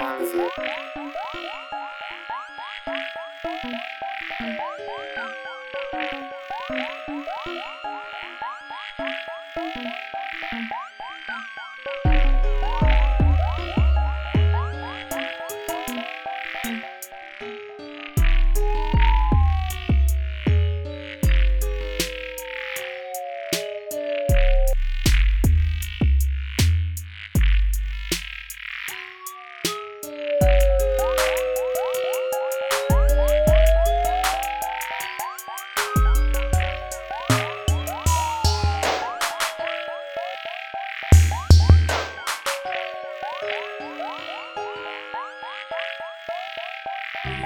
We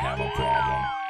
have a problem.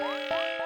Bye.